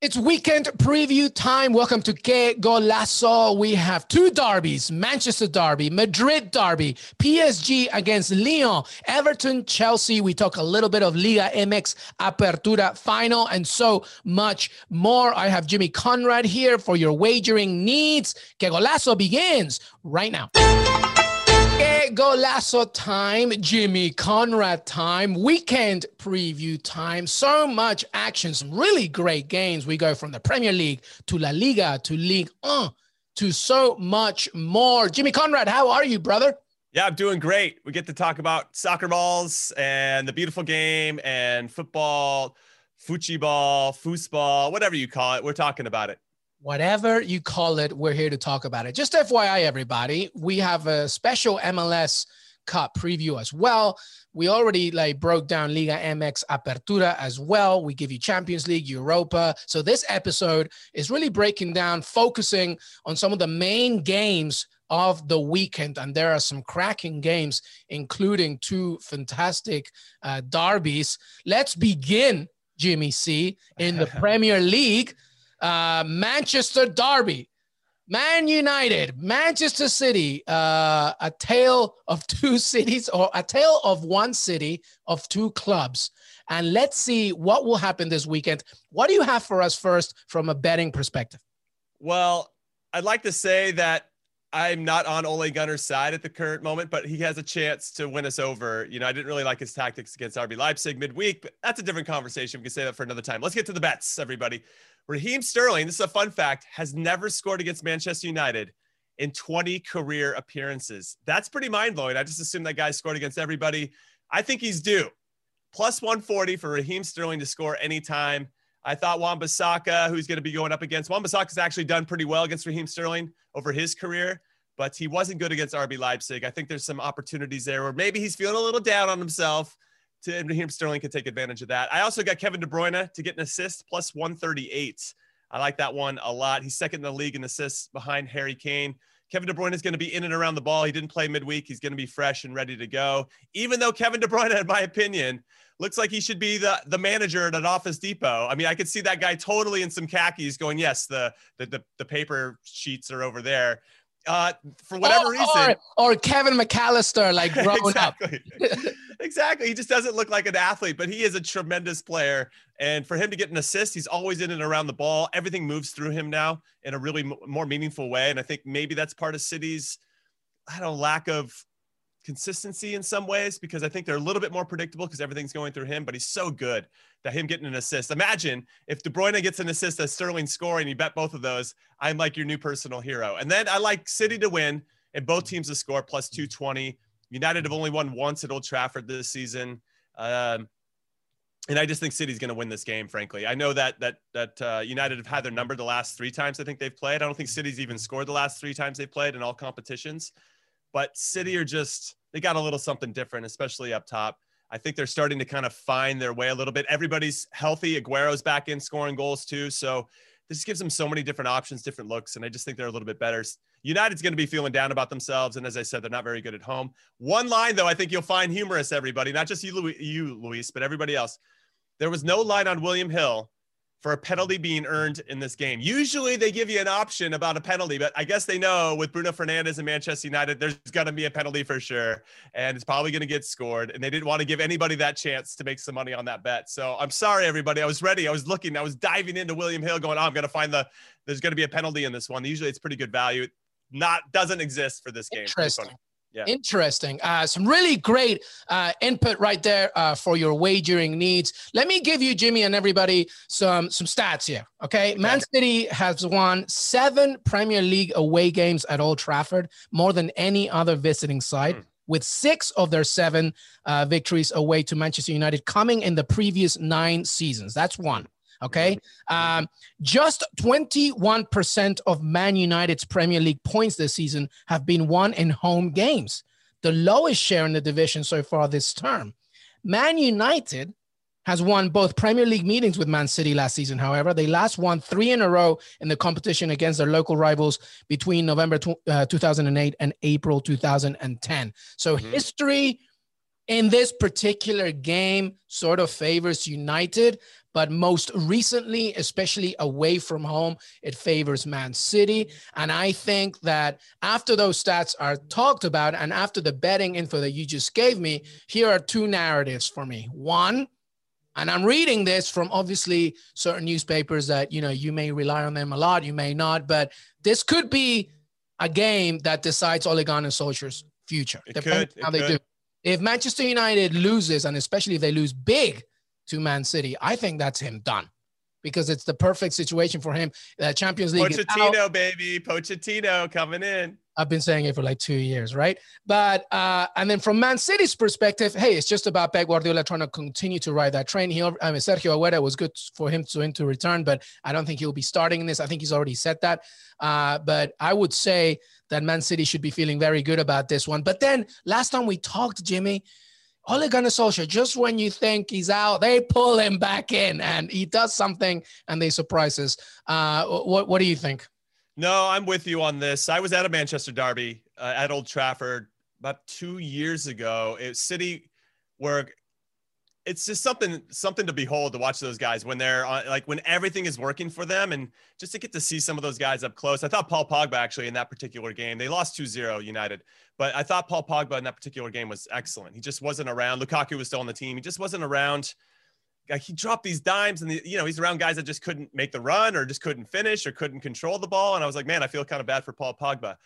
It's weekend preview time. Welcome to Que Golazo. We have two derbies Manchester Derby, Madrid Derby, PSG against Lyon, Everton, Chelsea. We talk a little bit of Liga MX Apertura final and so much more. I have Jimmy Conrad here for your wagering needs. Que Golazo begins right now. Golazo time, Jimmy Conrad time, weekend preview time. So much action, some really great games. We go from the Premier League to La Liga to Ligue 1 to so much more. Jimmy Conrad, how are you, brother? Yeah, I'm doing great. We get to talk about soccer balls and the beautiful game and football, ball, foosball, whatever you call it. We're talking about it whatever you call it, we're here to talk about it. Just FYI, everybody, we have a special MLS Cup preview as well. We already like broke down Liga MX Apertura as well. We give you Champions League, Europa. So this episode is really breaking down, focusing on some of the main games of the weekend. And there are some cracking games, including two fantastic uh, derbies. Let's begin, Jimmy C, in the Premier League uh, Manchester Derby, Man United, Manchester City, uh, a tale of two cities or a tale of one city of two clubs. And let's see what will happen this weekend. What do you have for us first from a betting perspective? Well, I'd like to say that I'm not on Ole Gunnar's side at the current moment, but he has a chance to win us over. You know, I didn't really like his tactics against RB Leipzig midweek, but that's a different conversation. We can say that for another time. Let's get to the bets, everybody. Raheem Sterling, this is a fun fact, has never scored against Manchester United in 20 career appearances. That's pretty mind blowing. I just assume that guy scored against everybody. I think he's due. Plus 140 for Raheem Sterling to score anytime. I thought Wan-Bissaka, who's going to be going up against, Wan-Bissaka has actually done pretty well against Raheem Sterling over his career, but he wasn't good against RB Leipzig. I think there's some opportunities there where maybe he's feeling a little down on himself to Raheem Sterling can take advantage of that. I also got Kevin De Bruyne to get an assist plus 138. I like that one a lot. He's second in the league in assists behind Harry Kane. Kevin De Bruyne is going to be in and around the ball. He didn't play midweek. He's going to be fresh and ready to go. Even though Kevin De Bruyne, in my opinion, looks like he should be the, the manager at an Office Depot. I mean, I could see that guy totally in some khakis going, yes, the, the, the, the paper sheets are over there uh, for whatever or, reason. Or, or, Kevin McCallister, like grown exactly. up. exactly. He just doesn't look like an athlete, but he is a tremendous player. And for him to get an assist, he's always in and around the ball. Everything moves through him now in a really m- more meaningful way. And I think maybe that's part of City's, I don't know, lack of consistency in some ways because I think they're a little bit more predictable because everything's going through him, but he's so good that him getting an assist. Imagine if De Bruyne gets an assist as Sterling scoring, you bet both of those. I'm like your new personal hero. And then I like City to win and both teams to score plus 220. United have only won once at Old Trafford this season. Um, and I just think City's going to win this game. Frankly, I know that that that uh, United have had their number the last three times I think they've played. I don't think City's even scored the last three times they played in all competitions. But City are just they got a little something different, especially up top. I think they're starting to kind of find their way a little bit. Everybody's healthy. Aguero's back in scoring goals too. So this gives them so many different options, different looks, and I just think they're a little bit better. United's going to be feeling down about themselves, and as I said, they're not very good at home. One line though, I think you'll find humorous, everybody, not just you, you, Luis, but everybody else. There was no line on William Hill for a penalty being earned in this game. Usually they give you an option about a penalty, but I guess they know with Bruno Fernandes and Manchester United, there's going to be a penalty for sure. And it's probably going to get scored. And they didn't want to give anybody that chance to make some money on that bet. So I'm sorry, everybody. I was ready. I was looking, I was diving into William Hill going, oh, I'm going to find the, there's going to be a penalty in this one. Usually it's pretty good value. Not, doesn't exist for this game. Interesting. Yeah. Interesting. Uh, some really great uh, input right there uh, for your wagering needs. Let me give you, Jimmy, and everybody some some stats here. Okay, okay. Man City has won seven Premier League away games at Old Trafford, more than any other visiting side. Mm. With six of their seven uh, victories away to Manchester United coming in the previous nine seasons. That's one. Okay. Um, just 21% of Man United's Premier League points this season have been won in home games, the lowest share in the division so far this term. Man United has won both Premier League meetings with Man City last season. However, they last won three in a row in the competition against their local rivals between November uh, 2008 and April 2010. So mm-hmm. history in this particular game sort of favors United, but most recently, especially away from home, it favors Man City. And I think that after those stats are talked about and after the betting info that you just gave me, here are two narratives for me. One, and I'm reading this from obviously certain newspapers that you know you may rely on them a lot, you may not, but this could be a game that decides Ole Gunnar Solskjaer's future, it depending could, how they could. do. If Manchester United loses, and especially if they lose big to Man City, I think that's him done because it's the perfect situation for him. The Champions League. Pochettino, baby, Pochettino coming in. I've been saying it for like two years, right? But uh, and then from Man City's perspective, hey, it's just about Pep Guardiola trying to continue to ride that train. He, I mean, Sergio Aguero was good for him to him to return, but I don't think he'll be starting in this. I think he's already said that. Uh, but I would say that Man City should be feeling very good about this one. But then last time we talked, Jimmy, Ole Gunnar Solskjaer, just when you think he's out, they pull him back in, and he does something, and they surprise us. Uh, what What do you think? No, I'm with you on this. I was at a Manchester derby uh, at Old Trafford about two years ago. It City were it's just something something to behold to watch those guys when they're on, like when everything is working for them and just to get to see some of those guys up close. I thought Paul Pogba actually in that particular game. They lost 2-0 United, but I thought Paul Pogba in that particular game was excellent. He just wasn't around. Lukaku was still on the team. He just wasn't around he dropped these dimes and the, you know he's around guys that just couldn't make the run or just couldn't finish or couldn't control the ball. And i was like man i feel kind of bad for paul pogba.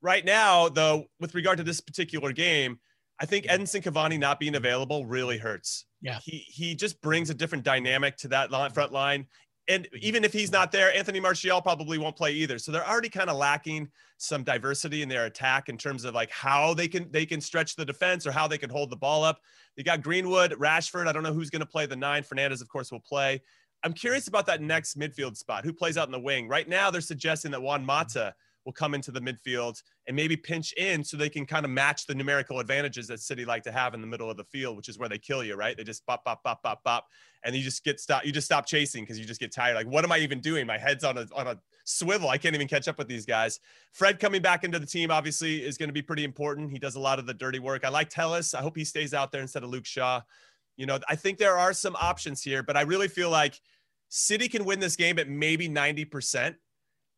Right now though with regard to this particular game i think edinson cavani not being available really hurts. Yeah. He he just brings a different dynamic to that line, front line and even if he's not there, Anthony Martial probably won't play either. So they're already kind of lacking some diversity in their attack in terms of like how they can they can stretch the defense or how they can hold the ball up. You got Greenwood, Rashford. I don't know who's going to play the nine. Fernandes, of course, will play. I'm curious about that next midfield spot. Who plays out in the wing? Right now, they're suggesting that Juan Mata will come into the midfield and maybe pinch in so they can kind of match the numerical advantages that City like to have in the middle of the field, which is where they kill you, right? They just pop, pop, pop, pop, pop, and you just get stop. You just stop chasing because you just get tired. Like, what am I even doing? My head's on a on a swivel. I can't even catch up with these guys. Fred coming back into the team obviously is going to be pretty important. He does a lot of the dirty work. I like Telles. I hope he stays out there instead of Luke Shaw. You know, I think there are some options here, but I really feel like City can win this game at maybe 90%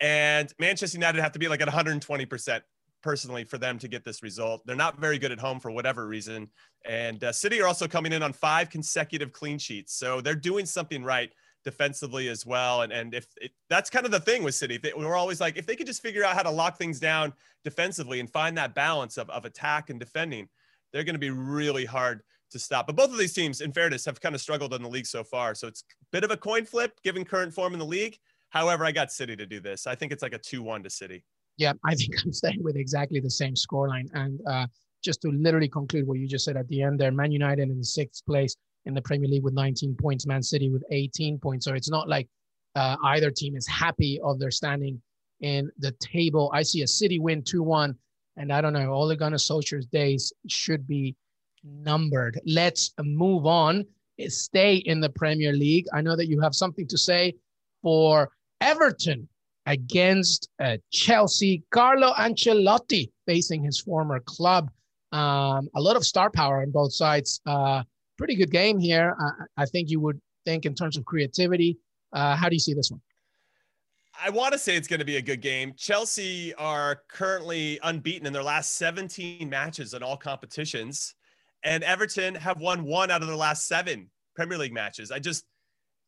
and Manchester United have to be like at 120% personally for them to get this result. They're not very good at home for whatever reason. And uh, City are also coming in on five consecutive clean sheets. So they're doing something right defensively as well. And, and if it, that's kind of the thing with City, they, we're always like, if they could just figure out how to lock things down defensively and find that balance of, of attack and defending, they're going to be really hard to stop. But both of these teams, in fairness, have kind of struggled in the league so far. So it's a bit of a coin flip given current form in the league. However, I got City to do this. I think it's like a 2 1 to City. Yeah, I think I'm staying with exactly the same scoreline. And uh, just to literally conclude what you just said at the end there, Man United in sixth place in the Premier League with 19 points, Man City with 18 points. So it's not like uh, either team is happy of their standing in the table. I see a City win 2 1. And I don't know, Ole Gunnar Solskjaer's days should be numbered. Let's move on. Stay in the Premier League. I know that you have something to say for Everton against uh, Chelsea. Carlo Ancelotti facing his former club. Um, a lot of star power on both sides. Uh, pretty good game here. Uh, I think you would think in terms of creativity. Uh, how do you see this one? I want to say it's going to be a good game. Chelsea are currently unbeaten in their last 17 matches in all competitions, and Everton have won one out of their last seven Premier League matches. I just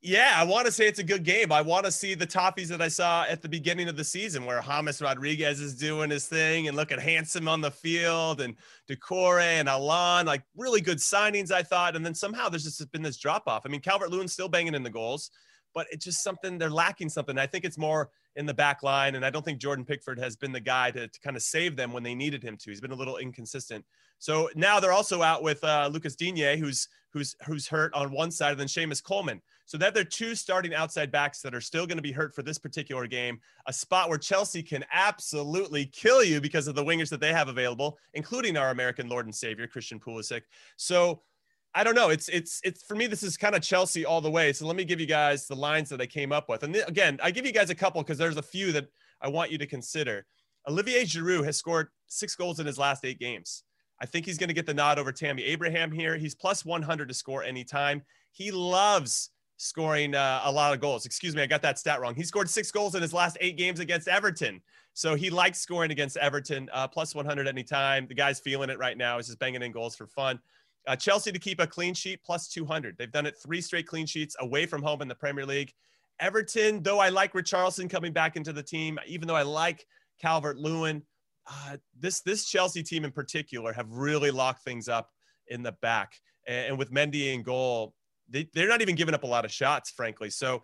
yeah, I want to say it's a good game. I want to see the Toffees that I saw at the beginning of the season where James Rodriguez is doing his thing and look at Handsome on the field and Doucouré and Allan, like really good signings, I thought. And then somehow there's just been this drop off. I mean, Calvert Lewin's still banging in the goals, but it's just something they're lacking something. I think it's more in the back line. And I don't think Jordan Pickford has been the guy to, to kind of save them when they needed him to. He's been a little inconsistent. So now they're also out with uh, Lucas Digne, who's who's who's hurt on one side, and then Seamus Coleman. So that they're two starting outside backs that are still going to be hurt for this particular game. A spot where Chelsea can absolutely kill you because of the wingers that they have available, including our American Lord and Savior Christian Pulisic. So I don't know. It's it's it's for me. This is kind of Chelsea all the way. So let me give you guys the lines that I came up with. And th- again, I give you guys a couple because there's a few that I want you to consider. Olivier Giroud has scored six goals in his last eight games. I think he's going to get the nod over Tammy Abraham here. He's plus 100 to score anytime. He loves scoring uh, a lot of goals. Excuse me, I got that stat wrong. He scored six goals in his last eight games against Everton. So he likes scoring against Everton, uh, plus 100 anytime. The guy's feeling it right now. He's just banging in goals for fun. Uh, Chelsea to keep a clean sheet, plus 200. They've done it three straight clean sheets away from home in the Premier League. Everton, though I like Richarlison coming back into the team, even though I like Calvert Lewin, uh, this this Chelsea team in particular have really locked things up in the back. And, and with Mendy in goal, they, they're not even giving up a lot of shots, frankly. So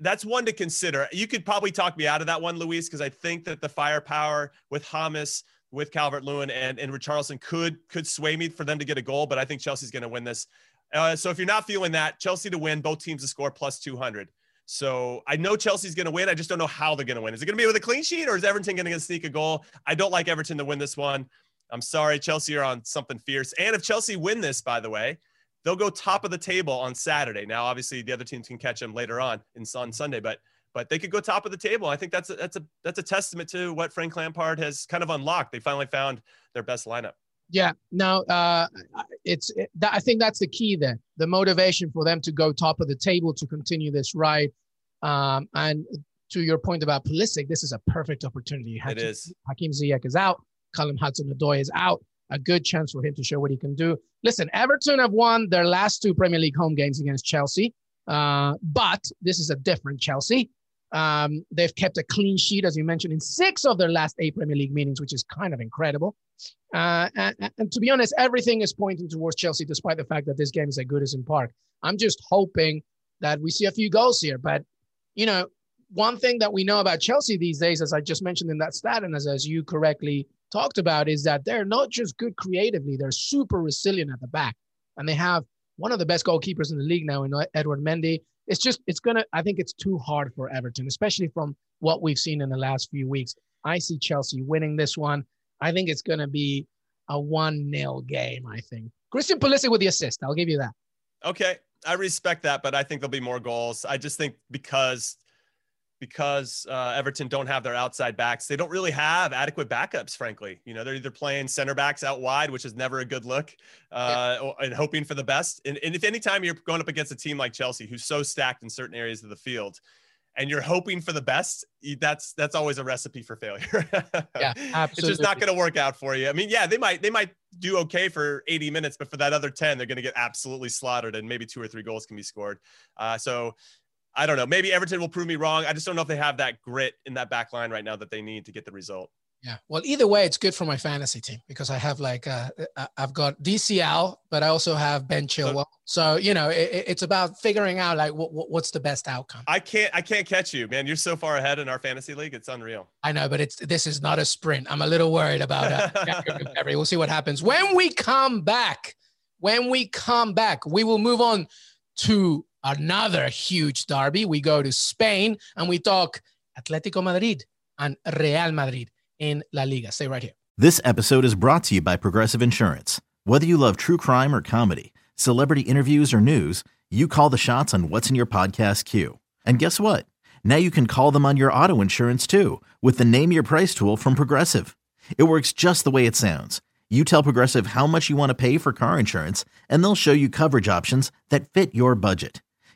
that's one to consider. You could probably talk me out of that one, Luis, because I think that the firepower with James, with Calvert Lewin, and, and Richarlison could could sway me for them to get a goal. But I think Chelsea's going to win this. Uh, so if you're not feeling that, Chelsea to win, both teams to score plus 200. So I know Chelsea's going to win. I just don't know how they're going to win. Is it going to be with a clean sheet or is Everton going to sneak a goal? I don't like Everton to win this one. I'm sorry, Chelsea are on something fierce. And if Chelsea win this, by the way, they'll go top of the table on Saturday. Now, obviously, the other teams can catch them later on in on Sunday, but but they could go top of the table. I think that's a, that's a that's a testament to what Frank Lampard has kind of unlocked. They finally found their best lineup. Yeah. Now, uh, it's it, that, I think that's the key there. The motivation for them to go top of the table to continue this ride. Um, and to your point about Pulisic, this is a perfect opportunity. It is. Hakim Ziyech is out. Callum Hudson-Odoi is out. A good chance for him to show what he can do. Listen, Everton have won their last two Premier League home games against Chelsea, uh, but this is a different Chelsea. Um, they've kept a clean sheet, as you mentioned, in six of their last eight Premier League meetings, which is kind of incredible. Uh, and, and, to be honest, everything is pointing towards Chelsea, despite the fact that this game is at Goodison Park. I'm just hoping that we see a few goals here. But, you know, one thing that we know about Chelsea these days, as I just mentioned in that stat, and as, as you correctly talked about, is that they're not just good creatively, they're super resilient at the back. And they have one of the best goalkeepers in the league now in Edward Mendy. It's just it's gonna i think it's too hard for everton especially from what we've seen in the last few weeks. I see chelsea winning this one. I think it's gonna be a one nil game i think. Christian Pulisic with the assist i'll give you that. Okay i respect that but i think there'll be more goals. I just think because because uh, Everton don't have their outside backs. They don't really have adequate backups, frankly. You know, they're either playing center backs out wide, which is never a good look, uh, yeah. and hoping for the best. And, and if anytime you're going up against a team like Chelsea, who's so stacked in certain areas of the field, and you're hoping for the best, that's that's always a recipe for failure. yeah, absolutely. It's just not going to work out for you. I mean, yeah, they might they might do okay for 80 minutes, but for that other 10, they're going to get absolutely slaughtered, and maybe two or three goals can be scored. Uh, so I don't know. Maybe Everton will prove me wrong. I just don't know if they have that grit in that back line right now that they need to get the result. Yeah. Well, either way, it's good for my fantasy team because I have like uh, uh I've got DCL, but I also have Ben Chilwell. So you know, it, it's about figuring out like what, what's the best outcome. I can't I can't catch you, man. You're so far ahead in our fantasy league. It's unreal. I know, but it's this is not a sprint. I'm a little worried about uh, We'll see what happens when we come back. When we come back, we will move on to another huge derby. We go to Spain and we talk Atletico Madrid and Real Madrid in La Liga. Stay right here. This episode is brought to you by Progressive Insurance. Whether you love true crime or comedy, celebrity interviews or news, you call the shots on what's in your podcast queue. And guess what? Now you can call them on your auto insurance too with the Name Your Price tool from Progressive. It works just the way it sounds. You tell Progressive how much you want to pay for car insurance, and they'll show you coverage options that fit your budget.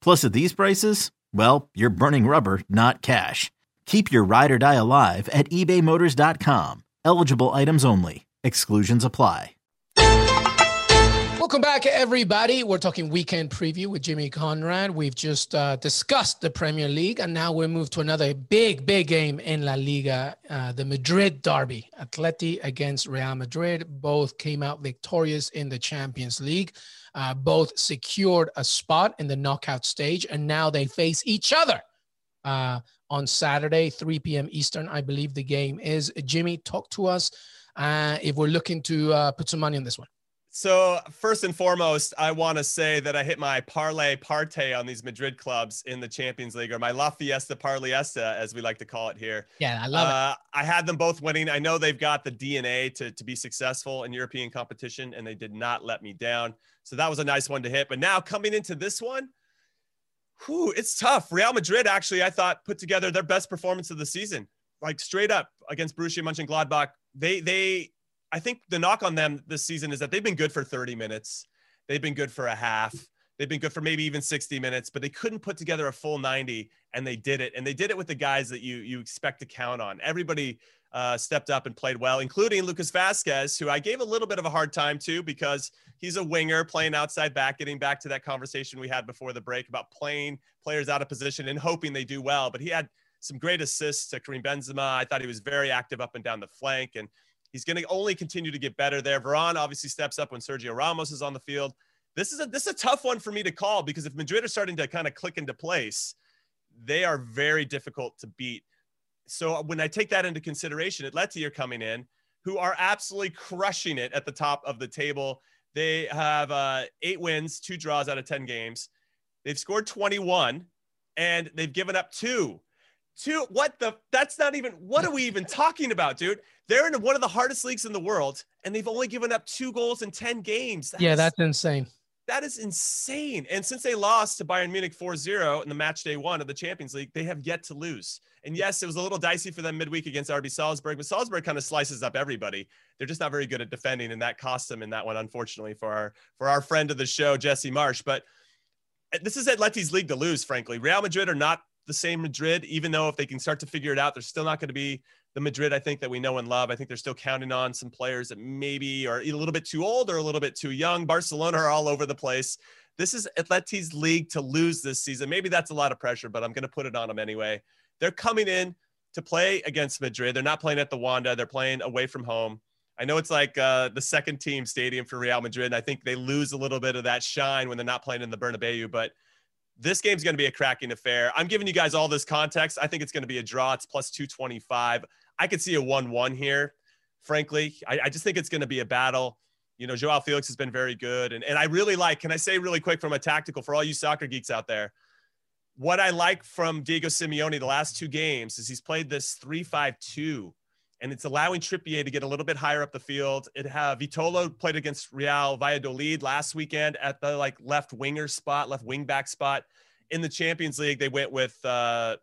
Plus, at these prices, well, you're burning rubber, not cash. Keep your ride or die alive at ebaymotors.com. Eligible items only. Exclusions apply. Welcome back, everybody. We're talking weekend preview with Jimmy Conrad. We've just uh, discussed the Premier League, and now we move to another big, big game in La Liga, uh, the Madrid derby. Atleti against Real Madrid. Both came out victorious in the Champions League. Uh, both secured a spot in the knockout stage, and now they face each other uh, on Saturday, 3 p.m. Eastern. I believe the game is. Jimmy, talk to us uh, if we're looking to uh, put some money on this one. So first and foremost, I want to say that I hit my parlay parte on these Madrid clubs in the Champions League, or my La Fiesta Parliesta, as we like to call it here. Yeah, I love uh, it. I had them both winning. I know they've got the DNA to, to be successful in European competition, and they did not let me down. So that was a nice one to hit. But now coming into this one, whew, it's tough. Real Madrid actually, I thought, put together their best performance of the season, like straight up against Borussia Mönchengladbach. They they I think the knock on them this season is that they've been good for 30 minutes. They've been good for a half. They've been good for maybe even 60 minutes, but they couldn't put together a full 90 and they did it. And they did it with the guys that you you expect to count on. Everybody uh, stepped up and played well, including Lucas Vázquez, who I gave a little bit of a hard time to because he's a winger playing outside back, getting back to that conversation we had before the break about playing players out of position and hoping they do well. But he had some great assists to Karim Benzema. I thought he was very active up and down the flank. And He's going to only continue to get better there. Varane obviously steps up when Sergio Ramos is on the field. This is a this is a tough one for me to call because if Madrid are starting to kind of click into place, they are very difficult to beat. So when I take that into consideration, Atleti are coming in, who are absolutely crushing it at the top of the table. They have uh, eight wins, two draws out of 10 games. They've scored 21 and they've given up two. Two, what the? That's not even, what are we even talking about, dude? They're in one of the hardest leagues in the world, and they've only given up two goals in 10 games. That yeah, is, that's insane. That is insane. And since they lost to Bayern Munich 4 0 in the match day one of the Champions League, they have yet to lose. And yes, it was a little dicey for them midweek against RB Salzburg, but Salzburg kind of slices up everybody. They're just not very good at defending, and that cost them in that one, unfortunately, for our for our friend of the show, Jesse Marsh. But this is Atleti's league to lose, frankly. Real Madrid are not the same Madrid, even though if they can start to figure it out, they're still not going to be the Madrid I think that we know and love. I think they're still counting on some players that maybe are a little bit too old or a little bit too young. Barcelona are all over the place. This is Atleti's league to lose this season. Maybe that's a lot of pressure, but I'm going to put it on them anyway. They're coming in to play against Madrid. They're not playing at the Wanda. They're playing away from home. I know it's like uh, the second team stadium for Real Madrid. And I think they lose a little bit of that shine when they're not playing in the Bernabeu, but this game's going to be a cracking affair. I'm giving you guys all this context. I think it's going to be a draw. It's plus 225. I could see a 1 1 here, frankly. I, I just think it's going to be a battle. You know, Joao Felix has been very good. And, and I really like, can I say really quick from a tactical for all you soccer geeks out there? What I like from Diego Simeone the last two games is he's played this 3 5 2 and it's allowing Trippier to get a little bit higher up the field. It have Vitolo played against Real Valladolid last weekend at the like left winger spot, left wing back spot. In the Champions League, they went with uh,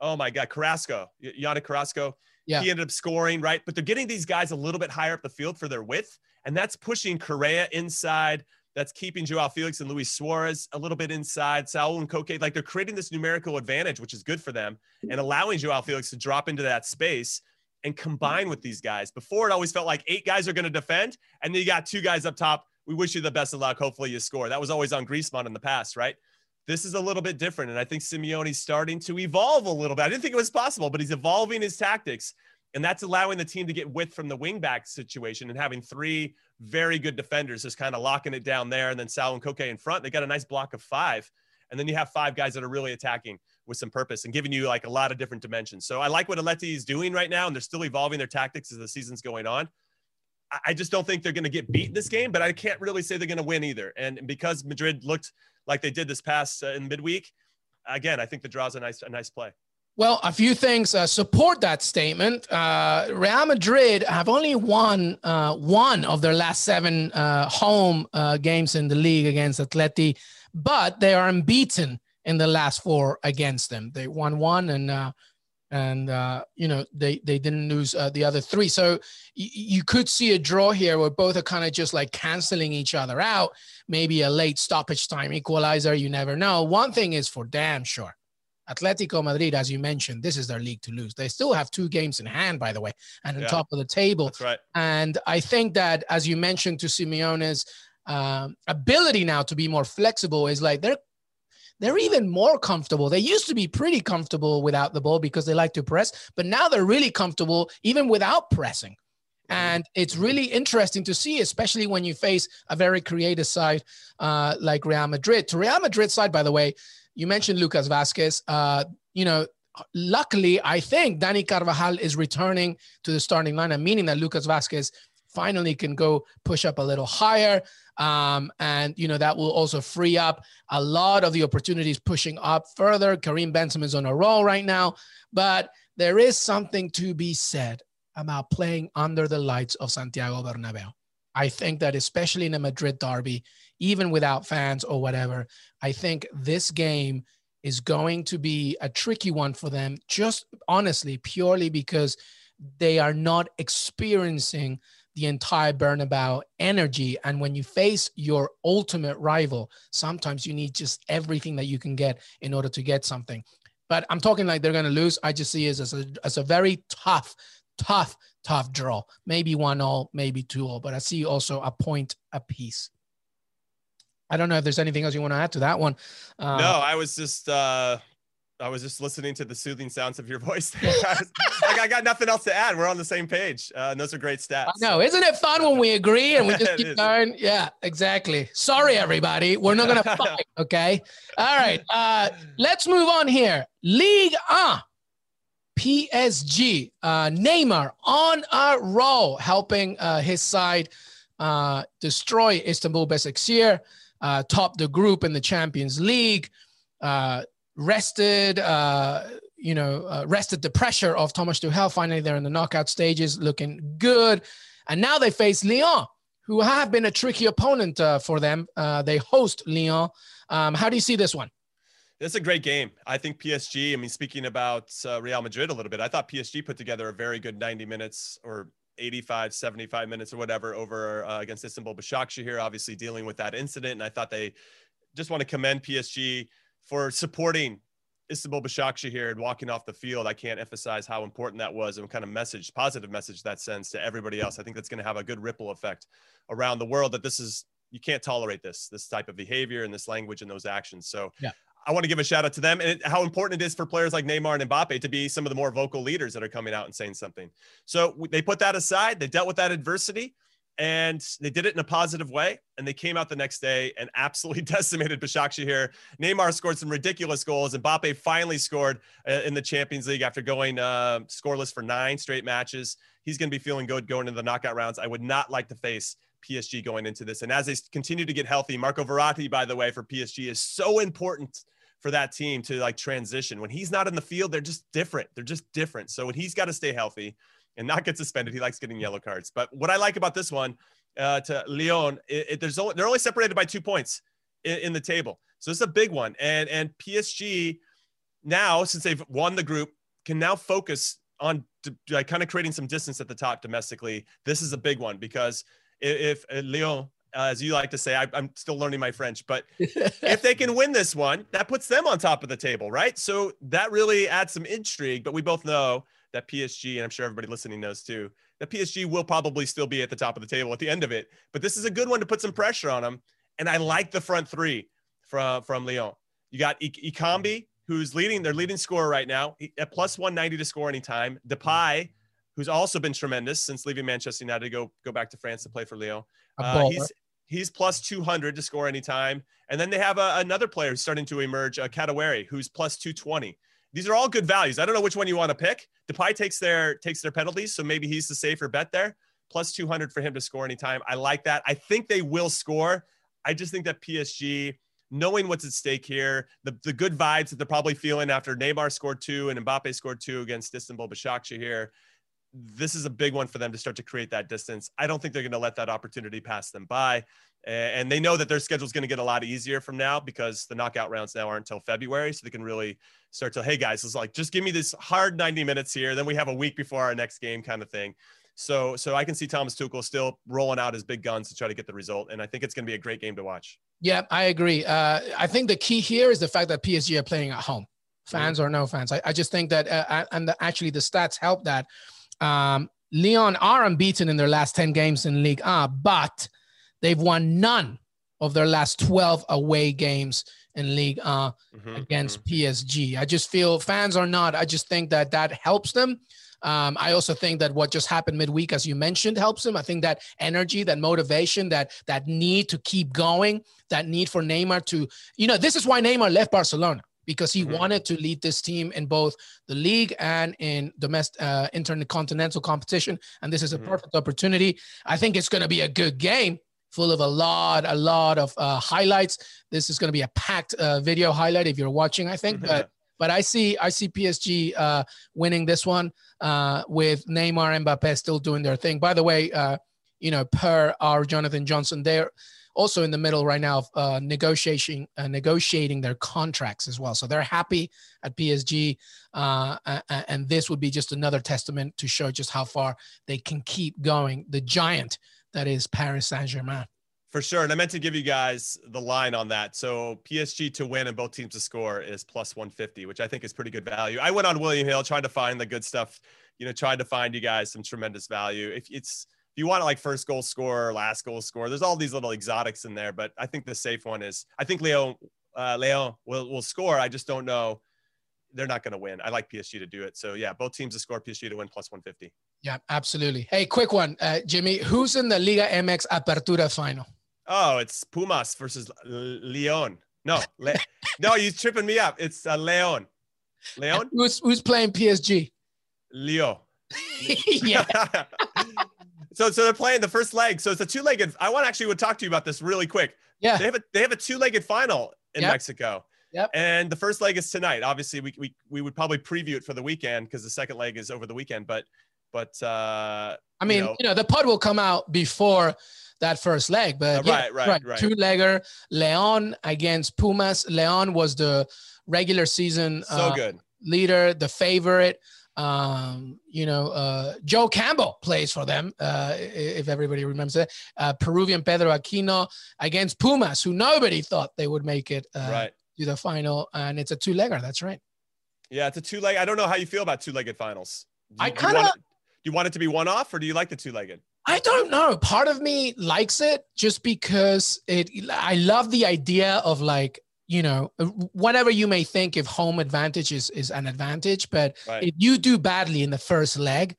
oh my god, Carrasco, Yannick Carrasco. Yeah. He ended up scoring, right? But they're getting these guys a little bit higher up the field for their width, and that's pushing Correa inside. That's keeping Joao Felix and Luis Suarez a little bit inside. Saul and Koke, like they're creating this numerical advantage, which is good for them, and allowing Joao Felix to drop into that space and hmm. combine with these guys. Before it always felt like eight guys are going to defend, and then you got two guys up top. We wish you the best of luck. Hopefully you score. That was always on Griezmann in the past, right? This is a little bit different. And I think Simeone's starting to evolve a little bit. I didn't think it was possible, but he's evolving his tactics. And that's allowing the team to get width from the wingback situation and having three very good defenders just kind of locking it down there. And then Sal and Koke in front. They got a nice block of five. And then you have five guys that are really attacking with some purpose and giving you like a lot of different dimensions. So I like what Atleti is doing right now, and they're still evolving their tactics as the season's going on. I just don't think they're going to get beat in this game, but I can't really say they're going to win either. And because Madrid looked like they did this past uh, in midweek, again, I think the draw's a nice a nice play. Well, a few things uh, support that statement. Uh, Real Madrid have only won uh, one of their last seven uh, home uh, games in the league against Atleti, but they are unbeaten in the last four against them. They won one and uh, and uh, you know they they didn't lose uh, the other three. So you could see a draw here where both are kind of just like canceling each other out. Maybe a late stoppage time equalizer. You never know. One thing is for damn sure. Atletico Madrid, as you mentioned, this is their league to lose. They still have two games in hand, by the way, and on Yeah. top of the table. That's right. And I think that, as you mentioned, to Simeone's um, ability now to be more flexible is like they're they're even more comfortable. They used to be pretty comfortable without the ball because they like to press, but now they're really comfortable even without pressing. And it's really interesting to see, especially when you face a very creative side uh, like Real Madrid. To Real Madrid side, by the way, you mentioned Lucas Vázquez. Uh, you know, luckily, I think Dani Carvajal is returning to the starting lineup, meaning that Lucas Vázquez finally can go push up a little higher. Um, and, you know, that will also free up a lot of the opportunities pushing up further. Karim Benzema is on a roll right now, but there is something to be said about playing under the lights of Santiago Bernabeu. I think that especially in a Madrid derby, even without fans or whatever, I think this game is going to be a tricky one for them, just honestly, purely because they are not experiencing the entire Bernabeu energy. And when you face your ultimate rival, sometimes you need just everything that you can get in order to get something. But I'm talking like they're going to lose. I just see it as a, as a very tough, tough, tough draw. Maybe one all, maybe two all, but I see also a point apiece. I don't know if there's anything else you want to add to that one. Uh, no, I was just uh I was just listening to the soothing sounds of your voice. I was, like I got nothing else to add. We're on the same page. Uh, and those are great stats. I know. Isn't it fun when we agree and we just keep going? Yeah, exactly. Sorry, everybody. We're not going to fight. Okay. All right. Uh, let's move on here. League A. PSG. Uh, Neymar on a roll, helping uh, his side uh, destroy Istanbul Besiktas, uh, top the group in the Champions League. Uh, rested, uh, you know, uh, rested the pressure of Thomas Tuchel. Finally, they're in the knockout stages, looking good. And now they face Lyon, who have been a tricky opponent uh, for them. Uh, they host Lyon. Um, how do you see this one? It's a great game. I think PSG, I mean, speaking about uh, Real Madrid a little bit, I thought PSG put together a very good 90 minutes or 85, 75 minutes or whatever over uh, against Istanbul Başakşehir here, obviously dealing with that incident. And I thought they just want to commend PSG for supporting Istanbul Başakşehir here and walking off the field. I can't emphasize how important that was and what kind of message, positive message that sends to everybody else. I think that's going to have a good ripple effect around the world that this is, you can't tolerate this, this type of behavior and this language and those actions. So Yeah. I want to give a shout out to them and how important it is for players like Neymar and Mbappe to be some of the more vocal leaders that are coming out and saying something. So they put that aside. They dealt with that adversity and they did it in a positive way. And they came out the next day and absolutely decimated Başakşehir here. Neymar scored some ridiculous goals. and Mbappe finally scored uh, in the Champions League after going uh, scoreless for nine straight matches. He's going to be feeling good going into the knockout rounds. I would not like to face PSG going into this. And as they continue to get healthy, Marco Verratti, by the way, for PSG is so important for that team to like transition. When he's not in the field, they're just different. They're just different. So when he's got to stay healthy and not get suspended, he likes getting yellow cards. But what I like about this one uh, to Lyon, it, it, there's only, they're only separated by two points in, in the table. So this is a big one. And and PSG now, since they've won the group, can now focus on like kind of creating some distance at the top domestically. This is a big one because if, if uh, Lyon, uh, as you like to say, I, I'm still learning my French, but if they can win this one, that puts them on top of the table, right? So that really adds some intrigue. But we both know that PSG, and I'm sure everybody listening knows too, that PSG will probably still be at the top of the table at the end of it. But this is a good one to put some pressure on them. And I like the front three from from Lyon. You got I- Ekambi, who's leading, their leading scorer right now, at plus 190 to score anytime. Depay, who's also been tremendous since leaving Manchester United to go go back to France to play for Lyon. Uh, he's he's plus 200 to score anytime. And then they have a, another player who's starting to emerge, uh, Kadewere, who's plus 220. These are all good values. I don't know which one you want to pick. Depay takes their takes their penalties, so maybe he's the safer bet there. Plus 200 for him to score anytime. I like that. I think they will score. I just think that PSG, knowing what's at stake here, the, the good vibes that they're probably feeling after Neymar scored two and Mbappe scored two against Istanbul Başakşehir here, this is a big one for them to start to create that distance. I don't think they're going to let that opportunity pass them by. And they know that their schedule is going to get a lot easier from now because the knockout rounds now aren't until February. So they can really start to, hey guys, it's like, just give me this hard 90 minutes here. Then we have a week before our next game kind of thing. So, so I can see Thomas Tuchel still rolling out his big guns to try to get the result. And I think it's going to be a great game to watch. Yeah, I agree. Uh, I think the key here is the fact that PSG are playing at home, fans mm-hmm. or no fans. I, I just think that, uh, and the, actually the stats help that. Um, Lyon are unbeaten in their last 10 games in League A, but they've won none of their last 12 away games in League A mm-hmm, against mm-hmm. PSG. I just feel fans are not. I just think that that helps them. Um, I also think that what just happened midweek, as you mentioned, helps them. I think that energy, that motivation, that that need to keep going, that need for Neymar to, you know, this is why Neymar left Barcelona because he mm-hmm. wanted to lead this team in both the league and in domestic uh, intercontinental competition. And this is a mm-hmm. perfect opportunity. I think it's going to be a good game full of a lot, a lot of uh, highlights. This is going to be a packed uh, video highlight if you're watching, I think. But but I see I see PSG uh, winning this one uh, with Neymar and Mbappe still doing their thing. By the way, uh, you know, per our Jonathan Johnson, they're also in the middle right now of uh, negotiating uh, negotiating their contracts as well. So they're happy at PSG, uh, and this would be just another testament to show just how far they can keep going. The giant that is Paris Saint Germain. For sure. And I meant to give you guys the line on that. So PSG to win and both teams to score is plus 150, which I think is pretty good value. I went on William Hill trying to find the good stuff, you know, tried to find you guys some tremendous value. If it's if you want to like first goal scorer, last goal scorer, there's all these little exotics in there, but I think the safe one is I think Leo uh, Leon will will score. I just don't know. They're not going to win. I like PSG to do it. So yeah, both teams to score PSG to win plus 150. Yeah, absolutely. Hey, quick one, uh, Jimmy. Who's in the Liga MX Apertura final? Oh, it's Pumas versus Leon. No, Le- no, you're tripping me up. It's uh, Leon. Leon. Who's who's playing PSG? Leo. yeah. so so they're playing the first leg. So it's a two-legged. I want to actually would talk to you about this really quick. Yeah. They have a they have a two-legged final in yep. Mexico. Yep. And the first leg is tonight. Obviously, we we we would probably preview it for the weekend because the second leg is over the weekend. But but uh, I mean, you know, you know, the pod will come out before that first leg. But uh, yeah, right, right, right, right. Two legger, Leon against Pumas. Leon was the regular season so uh, good leader, the favorite. Um, you know, uh, Joe Campbell plays for them, uh, if everybody remembers it. Uh, Peruvian Pedro Aquino against Pumas, who nobody thought they would make it uh, right. To the final. And it's a two legger. That's right. Yeah, it's a two leg. I don't know how you feel about two legged finals. Do, I kind of. Do you want it to be one off or do you like the two legged? I don't know. Part of me likes it just because it. I love the idea of like you know whatever you may think if home advantage is is an advantage, but right. if you do badly in the first leg,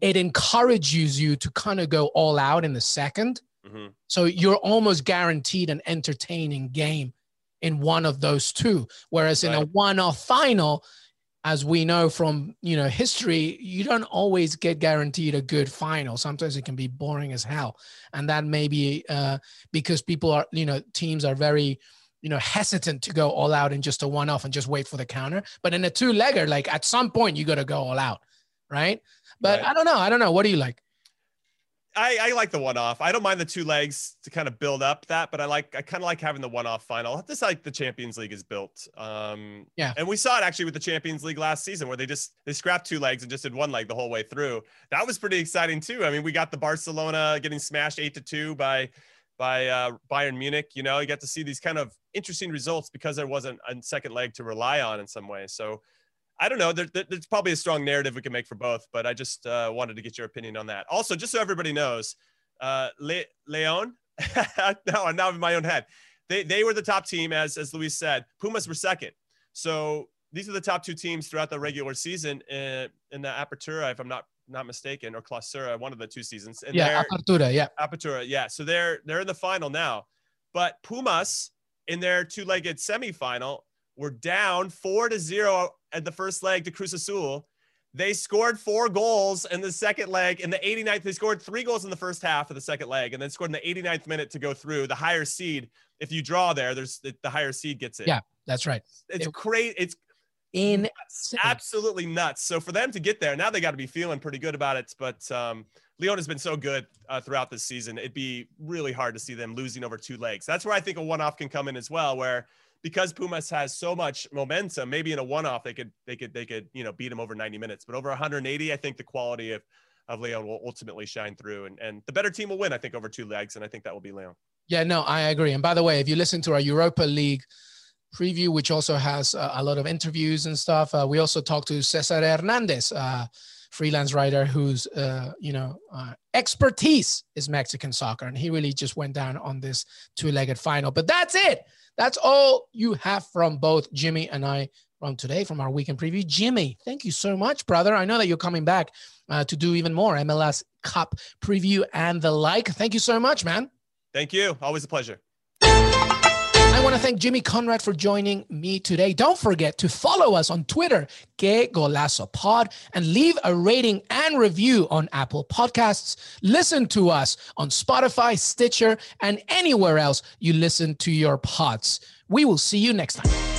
it encourages you to kind of go all out in the 2nd mm-hmm. So you're almost guaranteed an entertaining game in one of those two. Whereas right. in a one-off final, as we know from you know history you don't always get guaranteed a good final. Sometimes it can be boring as hell. And that may be uh, because people are you know teams are very you know hesitant to go all out in just a one off and just wait for the counter. But in a two legger like at some point you got to go all out right? But right. i don't know. I don't know. What do you like I, I like the one off. I don't mind the two legs to kind of build up that, but I like I kind of like having the one off final. This like the Champions League is built. Um, yeah, and we saw it actually with the Champions League last season where they just they scrapped two legs and just did one leg the whole way through. That was pretty exciting too. I mean, we got the Barcelona getting smashed eight to two by by uh, Bayern Munich. You know, you got to see these kind of interesting results because there wasn't a second leg to rely on in some way. So I don't know. There, there's probably a strong narrative we can make for both, but I just uh, wanted to get your opinion on that. Also, just so everybody knows, uh, Le- Leon, no, now in my own head, they, they were the top team, as, as Luis said. Pumas were second. So these are the top two teams throughout the regular season in, in the Apertura, if I'm not not mistaken, or Clausura, one of the two seasons. And yeah, Apertura, yeah. Apertura, yeah. So they're they're in the final now. But Pumas in their two-legged semifinal were down four to zero at the first leg to Cruz Azul. They scored four goals in the second leg. In the 89th, they scored three goals in the first half of the second leg, and then scored in the 89th minute to go through. The higher seed, if you draw there, there's the, higher seed gets it. Yeah, that's right. It's it, crazy. It's in absolutely nuts. So for them to get there, now they got to be feeling pretty good about it. But um, Leon has been so good uh, throughout this season. It'd be really hard to see them losing over two legs. That's where I think a one-off can come in as well, where because Pumas has so much momentum, maybe in a one-off they could they could they could you know beat them over 90 minutes. But over 180, I think the quality of of Leon will ultimately shine through, and and the better team will win. I think over two legs, and I think that will be Leon. Yeah, no, I agree. And by the way, if you listen to our Europa League preview, which also has a lot of interviews and stuff, uh, we also talked to Cesar Hernandez, uh, freelance writer whose uh, you know uh, expertise is Mexican soccer, and he really just went down on this two-legged final. But that's it. That's all you have from both Jimmy and I from today from our weekend preview. Jimmy, thank you so much, brother. I know that you're coming back uh, to do even more MLS Cup preview and the like. Thank you so much, man. Thank you. Always a pleasure. I want to thank Jimmy Conrad for joining me today. Don't forget to follow us on Twitter, Que Golazo Pod, and leave a rating and review on Apple Podcasts. Listen to us on Spotify, Stitcher, and anywhere else you listen to your pods. We will see you next time.